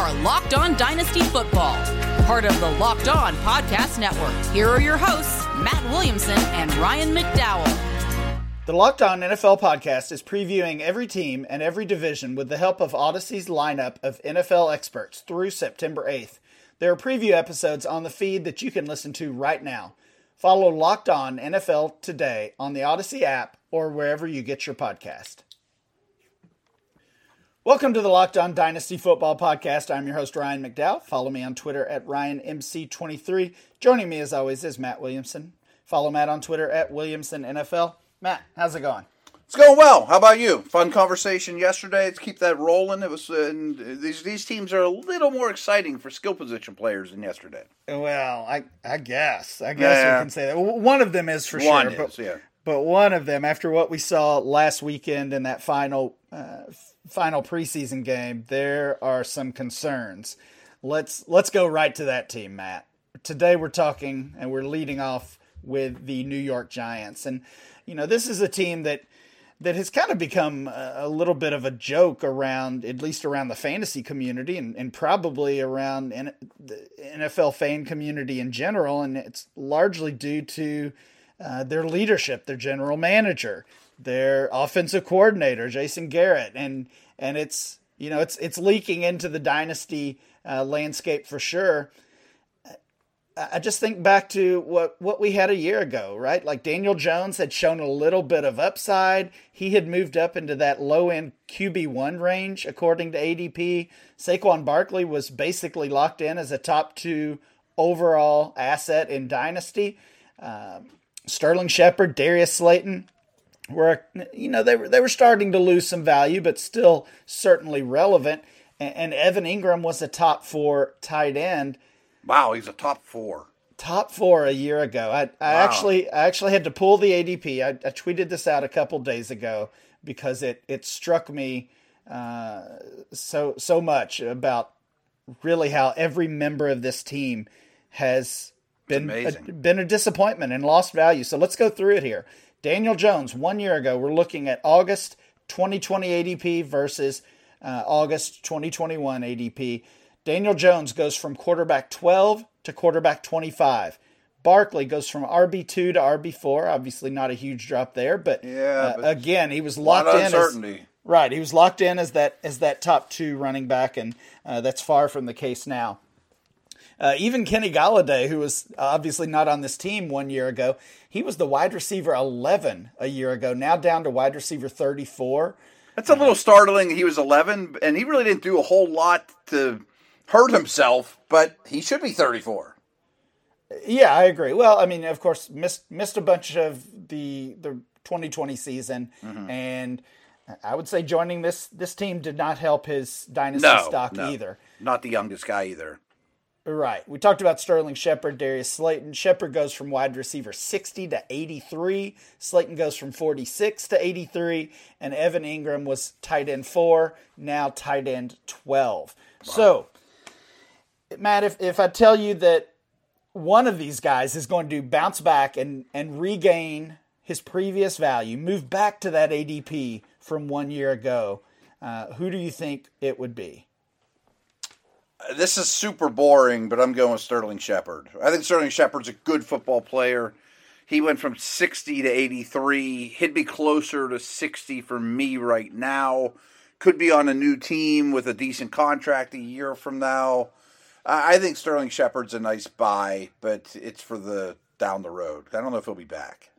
are Locked On Dynasty Football, part of the Locked On Podcast Network. Here are your hosts, Matt Williamson and Ryan McDowell. The Locked On NFL podcast is previewing every team and every division with the help of Odyssey's lineup of NFL experts through September 8th. There are preview episodes on the feed that you can listen to right now. Follow Locked On NFL today on the Odyssey app or wherever you get your podcast. Welcome to the Locked On Dynasty Football Podcast. I'm your host, Ryan McDowell. Follow me on Twitter at RyanMC23. Joining me, as always, is Matt Williamson. Follow Matt on Twitter at WilliamsonNFL. Matt, how's it going? It's going well. How about you? Fun conversation yesterday. Let's keep that rolling. It was uh, these these teams are a little more exciting for skill position players than yesterday. Well, I I guess I guess yeah. we can say that one of them is for one sure. Is, but, yeah. but one of them, after what we saw last weekend in that final uh, final preseason game, there are some concerns. Let's let's go right to that team, Matt. Today we're talking and we're leading off with the New York Giants, and you know this is a team that that has kind of become a, little bit of a joke around, at least around the fantasy community, and, and probably around the NFL fan community in general, and it's largely due to uh, their leadership, their general manager their offensive coordinator Jason Garrett, and and it's you know it's it's leaking into the dynasty uh, landscape for sure. I just think back to what what we had a year ago, right? Like Daniel Jones had shown a little bit of upside. He had moved up into that low end QB one range according to ADP. Saquon Barkley was basically locked in as a top two overall asset in dynasty. Um, Sterling Shepard, Darius Slayton, were you know they were they were starting to lose some value, but still certainly relevant. And, and Evan Engram was a top four tight end. Wow, he's a top four. Top four a year ago. I, I wow. actually I actually had to pull the ADP. I, I, tweeted this out a couple days ago because it it struck me uh, so so much about really how every member of this team has been a, been a disappointment and lost value. So let's go through it here. Daniel Jones, one year ago, we're looking at August 2020 ADP versus uh, August 2021 ADP. Daniel Jones goes from quarterback 12 to quarterback 25. Barkley goes from RB2 to RB4. Obviously, not a huge drop there, but, yeah, uh, again, he was locked in. As, right, he was locked in as that as that top two running back, and uh, that's far from the case now. Uh, even Kenny Golladay, who was obviously not on this team one year ago, he was the wide receiver 11 a year ago, now down to wide receiver 34. That's a little startling. He was 11, and he really didn't do a whole lot to hurt himself, but he should be 34. Yeah, I agree. Well, I mean, of course, missed missed a bunch of the the 2020 season, mm-hmm. and I would say joining this this team did not help his dynasty no, stock no. either. Not the youngest guy either. Right. We talked about Sterling Shepard, Darius Slayton. Shepard goes from wide receiver 60 to 83. Slayton goes from 46 to 83. And Evan Engram was tight end 4, now tight end 12. Wow. So, Matt, if, if I tell you that one of these guys is going to bounce back and, and regain his previous value, move back to that ADP from one year ago, uh, who do you think it would be? This is super boring, but I'm going with Sterling Shepard. I think Sterling Shepard's a good football player. He went from 60 to 83. He'd be closer to 60 for me right now. Could be on a new team with a decent contract a year from now. I think Sterling Shepard's a nice buy, but it's for the down the road. I don't know if he'll be back.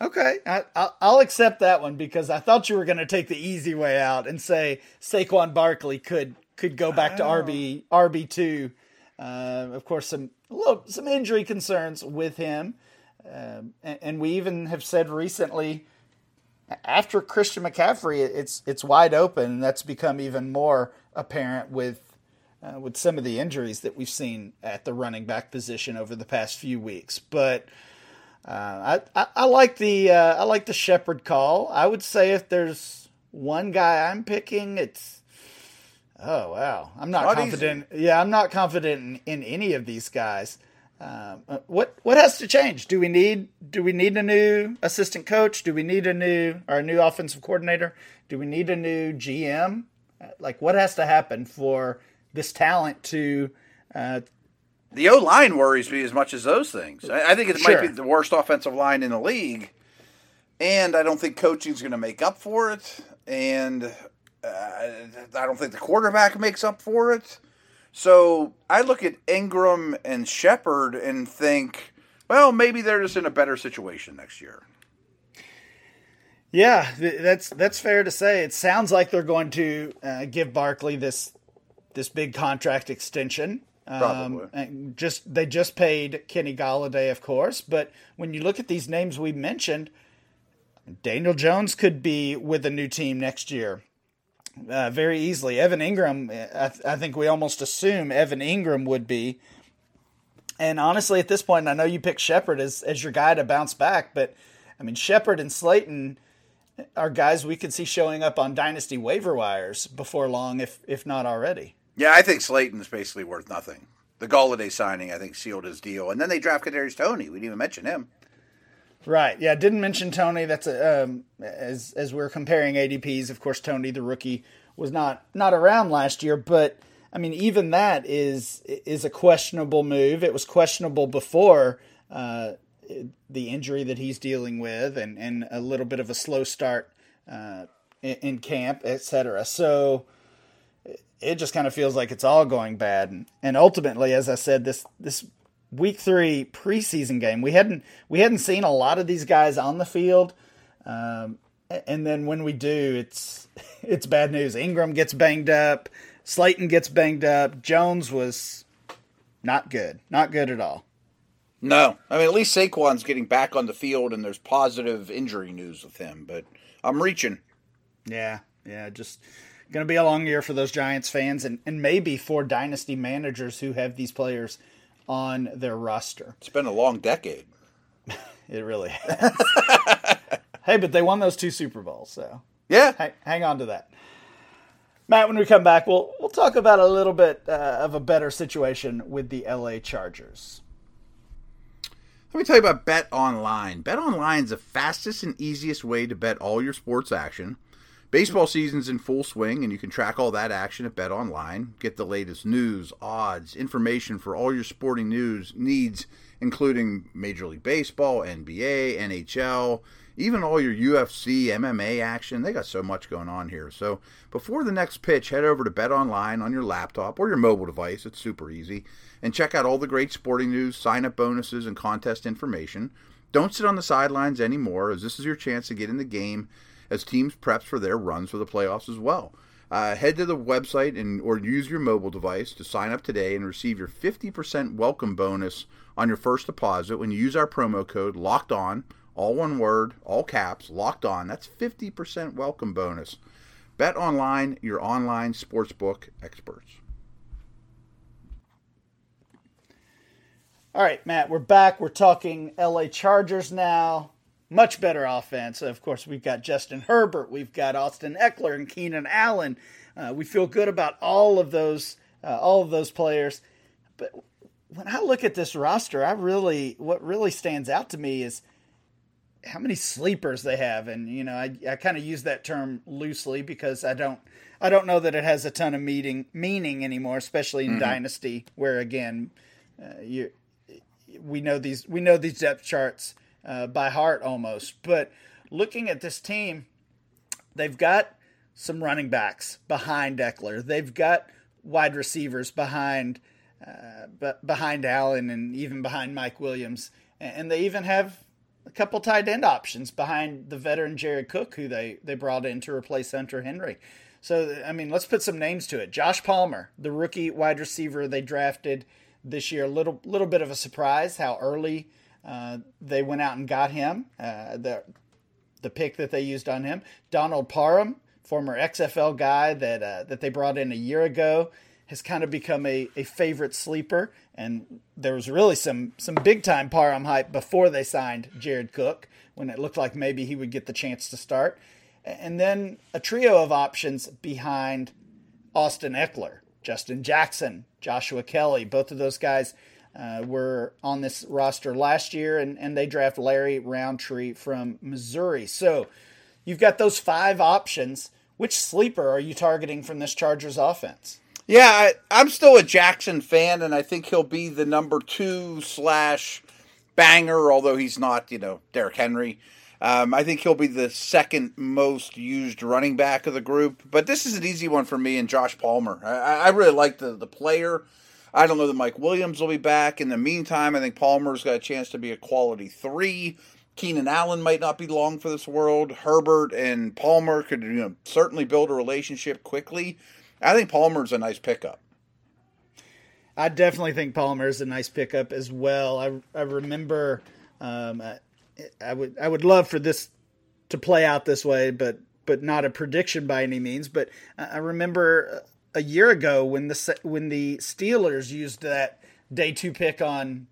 Okay, I, will accept that one because I thought you were going to take the easy way out and say Saquon Barkley could could go back to RB RB two. Uh, of course, some little, some injury concerns with him, um, and, and, we even have said recently after Christian McCaffrey, it's it's wide open, and that's become even more apparent with. Uh, with some of the injuries that we've seen at the running back position over the past few weeks, but uh, I, I, I like the uh, I like the Shepard call. I would say if there's one guy I'm picking, it's Oh wow, I'm not, not confident. Easy. Yeah, I'm not confident in, in any of these guys. Um, uh, what what has to change? Do we need do we need a new assistant coach? Do we need a new or a new offensive coordinator? Do we need a new GM? Uh, like what has to happen for this talent to. Uh, the O line worries me as much as those things. I, I think it Sure. might be the worst offensive line in the league, and I don't think coaching is going to make up for it. And I don't think the quarterback makes up for it. So I look at Engram and Shepard and think, well, maybe they're just in a better situation next year. Yeah, that's that's fair to say. It sounds like they're going to uh, give Barkley this this big contract extension. Um, Probably. just they just paid Kenny Golladay, of course, but when you look at these names we mentioned, Daniel Jones could be with a new team next year. Uh, very easily. Evan Engram, I, th- I think we almost assume Evan Engram would be. And honestly, at this point, I know you picked Shepard as, as your guy to bounce back, but I mean, Shepard and Slayton are guys we could see showing up on dynasty waiver wires before long, if if not already. Yeah, I think Slayton's basically worth nothing. The Golladay signing, I think, sealed his deal, and then they draft Kadarius Toney. We didn't even mention him. Right. Yeah. Didn't mention Toney. That's a, um, as as we're comparing ADPs. Of course, Toney the rookie was not not around last year, but I mean, even that is is a questionable move. It was questionable before uh, the injury that he's dealing with, and and a little bit of a slow start uh, in, in camp, etc. So it just kind of feels like it's all going bad, and, and ultimately, as I said, this this week three preseason game. We hadn't we hadn't seen a lot of these guys on the field, um, and then when we do, it's it's bad news. Engram gets banged up, Slayton gets banged up, Jones was not good, not good at all. No, I mean at least Saquon's getting back on the field, and there's positive injury news with him. But I'm reaching. Yeah, yeah, just going to be a long year for those Giants fans, and and maybe for dynasty managers who have these players on their roster. It's been a long decade. It really has. hey, but they won those two Super Bowls, so Yeah, hang, hang on to that. Matt, when we come back, we'll we'll talk about a little bit uh, of a better situation with the LA Chargers. Let me tell you about Bet Online. Bet Online is the fastest and easiest way to bet all your sports action. Baseball season's in full swing, and you can track all that action at Bet Online. Get the latest news, odds, information for all your sporting news needs, including Major League Baseball, NBA, NHL, even all your UFC, MMA action. They got so much going on here. So before the next pitch, head over to Bet Online on your laptop or your mobile device. It's super easy. And check out all the great sporting news, sign up bonuses, and contest information. Don't sit on the sidelines anymore, as this is your chance to get in the game as teams preps for their runs for the playoffs as well. Uh, head to the website and or use your mobile device to sign up today and receive your 50% welcome bonus on your first deposit when you use our promo code locked on all one word all caps locked on that's 50% welcome bonus bet online your online sportsbook experts All right, Matt, we're back. We're talking LA Chargers now. Much better offense. Of course, we've got Justin Herbert, we've got Austin Ekeler and Keenan Allen. Uh, we feel good about all of those, uh, all of those players. But when I look at this roster, I really, what really stands out to me is how many sleepers they have, and you know, I, I kind of use that term loosely because I don't, I don't know that it has a ton of meaning meaning anymore, especially in Dynasty, where again, uh, you we know these we know these depth charts uh, by heart almost. But looking at this team, they've got some running backs behind Ekeler. They've got wide receivers behind uh, but behind Allen and even behind Mike Williams, and they even have a couple tight end options behind the veteran Jared Cook, who they they brought in to replace Hunter Henry. So I mean, let's put some names to it. Josh Palmer, the rookie wide receiver they drafted this year, a little little bit of a surprise how early uh, they went out and got him. Uh, the the pick that they used on him, Donald Parham, former XFL guy that uh, that they brought in a year ago, has kind of become a, a favorite sleeper. And there was really some some big time Parham hype before they signed Jared Cook, when it looked like maybe he would get the chance to start. And then a trio of options behind Austin Ekeler, Justin Jackson, Joshua Kelly. Both of those guys uh, were on this roster last year, and, and they draft Larry Rountree from Missouri. So you've got those five options. Which sleeper are you targeting from this Chargers offense? Yeah, I, I'm still a Jackson fan, and I think he'll be the number two slash banger, although he's not, you know, Derrick Henry. Um, I think he'll be the second most used running back of the group. But this is an easy one for me and Josh Palmer. I, I really like the, the player. I don't know that Mike Williams will be back. In the meantime, I think Palmer's got a chance to be a quality three. Keenan Allen might not be long for this world. Herbert and Palmer could you know, certainly build a relationship quickly. I think Palmer's a nice pickup. I definitely think Palmer is a nice pickup as well. I, I remember um, I, I, would I would love for this to play out this way, but but not a prediction by any means. But I remember a year ago when the when the Steelers used that day two pick on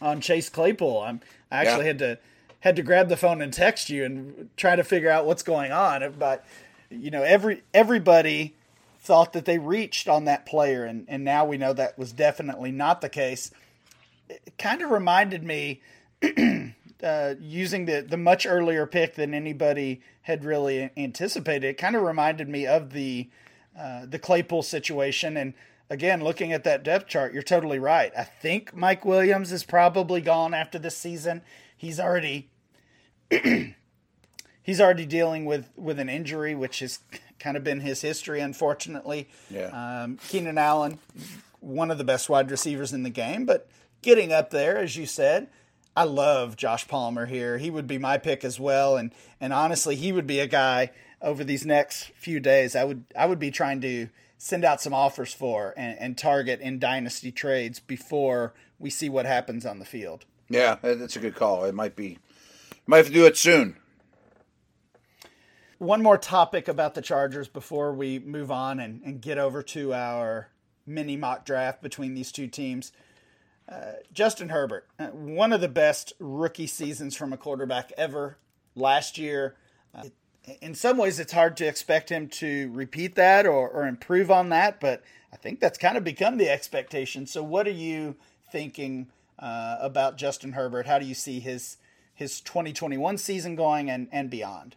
on Chase Claypool. I'm, I actually yeah. had to had to grab the phone and text you and try to figure out what's going on. But you know, every everybody thought that they reached on that player, and and now we know that was definitely not the case. It kind of reminded me. Uh, using the the much earlier pick than anybody had really anticipated. It kind of reminded me of the uh, the Claypool situation, and again, looking at that depth chart, you're totally right. I think Mike Williams is probably gone after this season. He's already he's already dealing with with an injury, which has kind of been his history, unfortunately. Yeah. Um, Keenan Allen, one of the best wide receivers in the game, but getting up there, as you said. I love Josh Palmer here. He would be my pick as well, and and honestly, he would be a guy over these next few days. I would I would be trying to send out some offers for and, and target in dynasty trades before we see what happens on the field. Yeah, that's a good call. It might be might have to do it soon. One more topic about the Chargers before we move on and, and get over to our mini mock draft between these two teams. Uh, Justin Herbert, uh, one of the best rookie seasons from a quarterback ever last year. In some ways, it's hard to expect him to repeat that or, or improve on that, but I think that's kind of become the expectation. So, what are you thinking uh, about Justin Herbert? How do you see his his 2021 season going and, and beyond.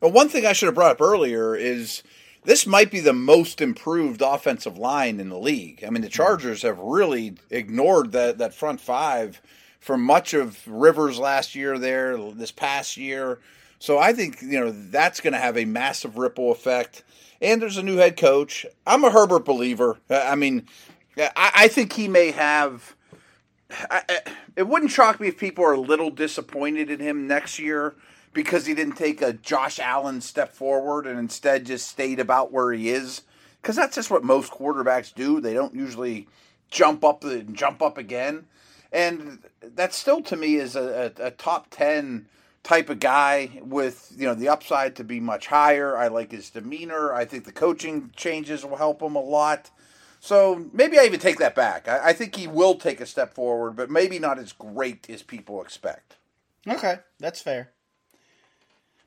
Well, one thing I should have brought up earlier is this might be the most improved offensive line in the league. I mean, the Chargers have really ignored that, that front five for much of Rivers last year there, this past year. So I think, you know, that's going to have a massive ripple effect. And there's a new head coach. I'm a Herbert believer. I mean, I, I think he may have I, it wouldn't shock me if people are a little disappointed in him next year because he didn't take a Josh Allen step forward and instead just stayed about where he is. Because that's just what most quarterbacks do. They don't usually jump up and jump up again. And that still to me is a, a, a top 10 type of guy with you know the upside to be much higher. I like his demeanor. I think the coaching changes will help him a lot. So maybe I even take that back. I, I, think he will take a step forward, but maybe not as great as people expect. Okay, that's fair.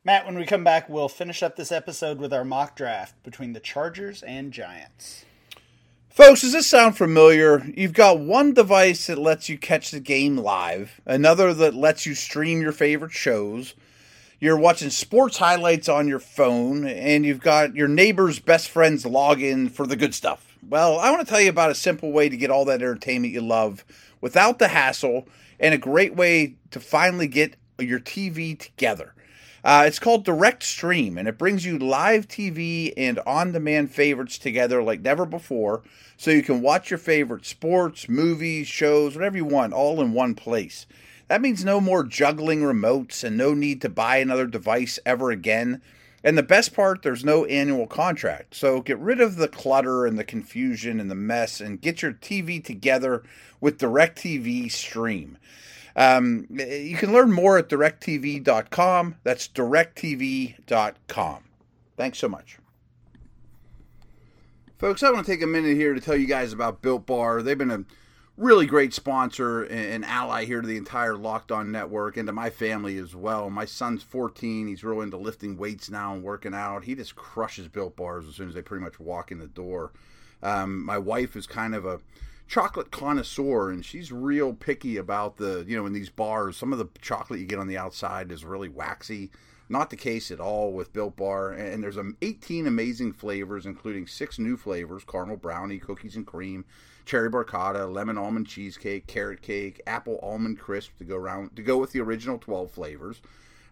Matt, when we come back, we'll finish up this episode with our mock draft between the Chargers and Giants. Folks, does this sound familiar? You've got one device that lets you catch the game live, another that lets you stream your favorite shows. You're watching sports highlights on your phone, and you've got your neighbor's best friend's login for the good stuff. Well, I want to tell you about a simple way to get all that entertainment you love without the hassle and a great way to finally get your TV together. Uh, it's called Direct Stream, and it brings you live TV and on demand favorites together like never before, so you can watch your favorite sports, movies, shows, whatever you want, all in one place. That means no more juggling remotes and no need to buy another device ever again. And the best part, there's no annual contract. So get rid of the clutter and the confusion and the mess and get your TV together with DirecTV Stream. Um, you can learn more at directv.com. That's directv.com. Thanks so much. Folks, I want to take a minute here to tell you guys about Built Bar. They've been a really great sponsor and ally here to the entire Locked On Network and to my family as well. My son's 14. He's real into lifting weights now and working out. He just crushes built bars as soon as they pretty much walk in the door. Um, my wife is kind of a chocolate connoisseur and she's real picky about the, you know, in these bars, some of the chocolate you get on the outside is really waxy Not the case at all with Built Bar, and there's 18 amazing flavors, including six new flavors: caramel brownie, cookies and cream, cherry barcata, lemon almond cheesecake, carrot cake, apple almond crisp to go around to go with the original 12 flavors.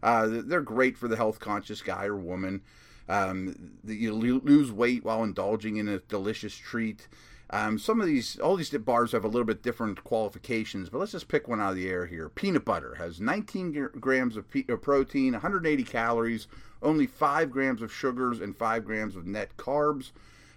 Uh, they're great for the health conscious guy or woman. Um, you lose weight while indulging in a delicious treat. Um, some of these, all these bars have a little bit different qualifications, but let's just pick one out of the air here. Peanut butter has 19 grams of, pe- of protein, 180 calories, only 5 grams of sugars, and 5 grams of net carbs.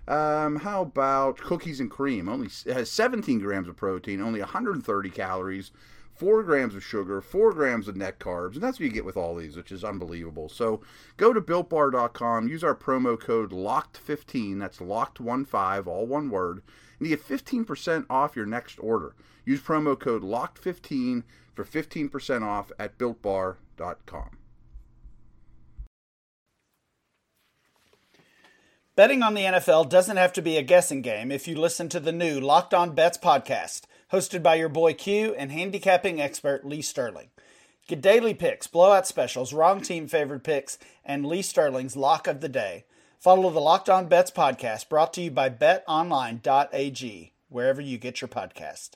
Um, how about cookies and cream? Only has 17 grams of protein, only 130 calories, 4 grams of sugar, 4 grams of net carbs, and that's what you get with all these, which is unbelievable. So go to builtbar.com, use our promo code LOCKED15, that's LOCKED15, all one word, and you get 15% off your next order. Use promo code LOCKED15 for 15% off at builtbar.com. Betting on the NFL doesn't have to be a guessing game if you listen to the new Locked On Bets podcast, hosted by your boy Q and handicapping expert Lee Sterling. Get daily picks, blowout specials, wrong team favored picks, and Lee Sterling's lock of the day. Follow the Locked On Bets podcast brought to you by betonline.ag, wherever you get your podcast.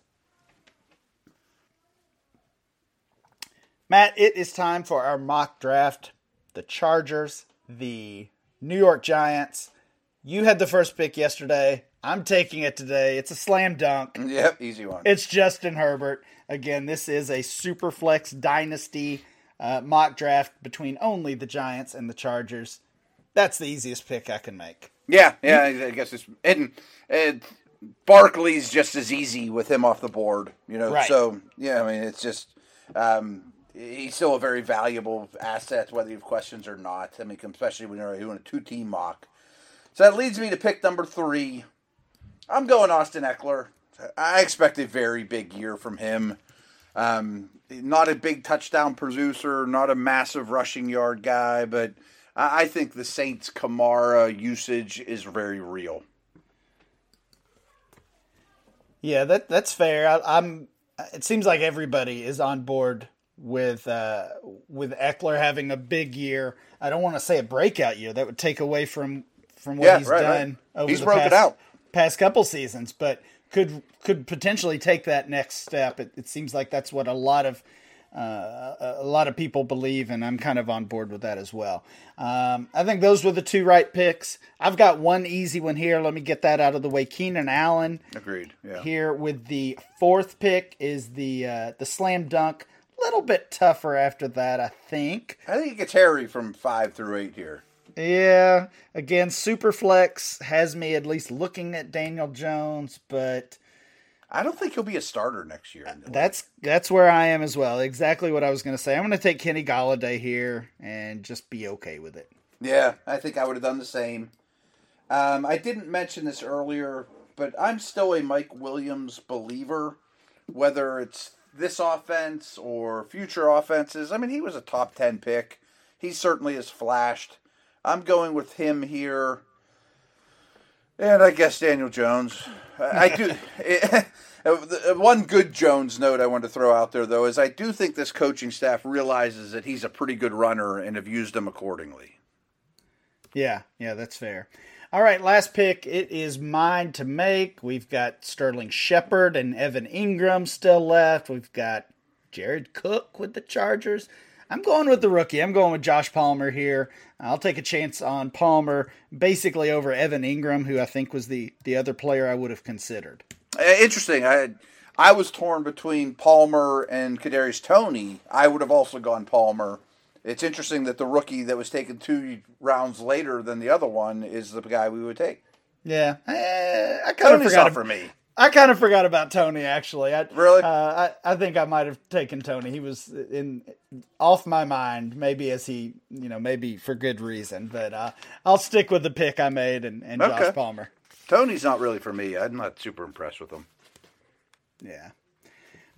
Matt, it is time for our mock draft. The Chargers, the New York Giants, you had the first pick yesterday. I'm taking it today. It's a slam dunk. Yep, easy one. It's Justin Herbert. Again, this is a super flex dynasty uh, mock draft between only the Giants and the Chargers. That's the easiest pick I can make. Yeah, yeah, I guess it's and, and Barkley's just as easy with him off the board, you know. Right. So yeah, I mean, it's just um, he's still a very valuable asset, whether you have questions or not. I mean, especially when you're doing a two-team mock. So that leads me to pick number three. I'm going Austin Ekeler. I expect a very big year from him. Um, not a big touchdown producer, not a massive rushing yard guy, but I think the Saints' Kamara usage is very real. Yeah, that that's fair. I, am It seems like everybody is on board with uh, with Ekeler having a big year. I don't want to say a breakout year. That would take away from from what Yeah, he's right, done right. over He's the broken past, out. past couple seasons, but could could potentially take that next step. It, it seems like that's what a lot of uh, a lot of people believe, and I'm kind of on board with that as well. Um, I think those were the two right picks. I've got one easy one here. Let me get that out of the way. Keenan Allen Agreed. Yeah. here with the fourth pick is the uh, the slam dunk. A little bit tougher after that, I think. I think it gets hairy from five through eight here. Yeah, again, Superflex has me at least looking at Daniel Jones, but I don't think he'll be a starter next year. that's that's where I am as well. Exactly what I was going to say. I'm going to take Kenny Golladay here and just be okay with it. Yeah, I think I would have done the same. Um, I didn't mention this earlier, but I'm still a Mike Williams believer, whether it's this offense or future offenses. I mean, he was a top 10 pick. He certainly has flashed. I'm going with him here. And I guess Daniel Jones. I do. Eh, eh, eh, one good Jones note I want to throw out there, though, is I do think this coaching staff realizes that he's a pretty good runner and have used him accordingly. Yeah, yeah, that's fair. All right, last pick. It is mine to make. We've got Sterling Shepard and Evan Engram still left. We've got Jared Cook with the Chargers. I'm going with the rookie. I'm going with Josh Palmer here. I'll take a chance on Palmer, basically over Evan Engram, who I think was the the other player I would have considered. Uh, Interesting. I I was torn between Palmer and Kadarius Toney. I would have also gone Palmer. It's interesting that the rookie that was taken two rounds later than the other one is the guy we would take. Yeah, eh, I kind of forgot. for me. I kind of forgot about Toney actually. I, Really? Uh, I I think I might have taken Toney. He was in off my mind, maybe as he, you know, maybe for good reason. But uh, I'll stick with the pick I made and, and Okay. Josh Palmer. Toney's not really for me. I'm not super impressed with him. Yeah.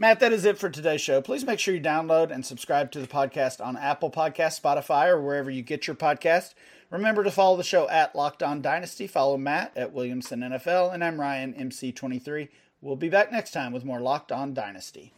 Matt, that is it for today's show. Please make sure you download and subscribe to the podcast on Apple Podcasts, Spotify, or wherever you get your podcast. Remember to follow the show at Locked On Dynasty. Follow Matt at Williamson NFL, and I'm Ryan MC23. We'll be back next time with more Locked On Dynasty.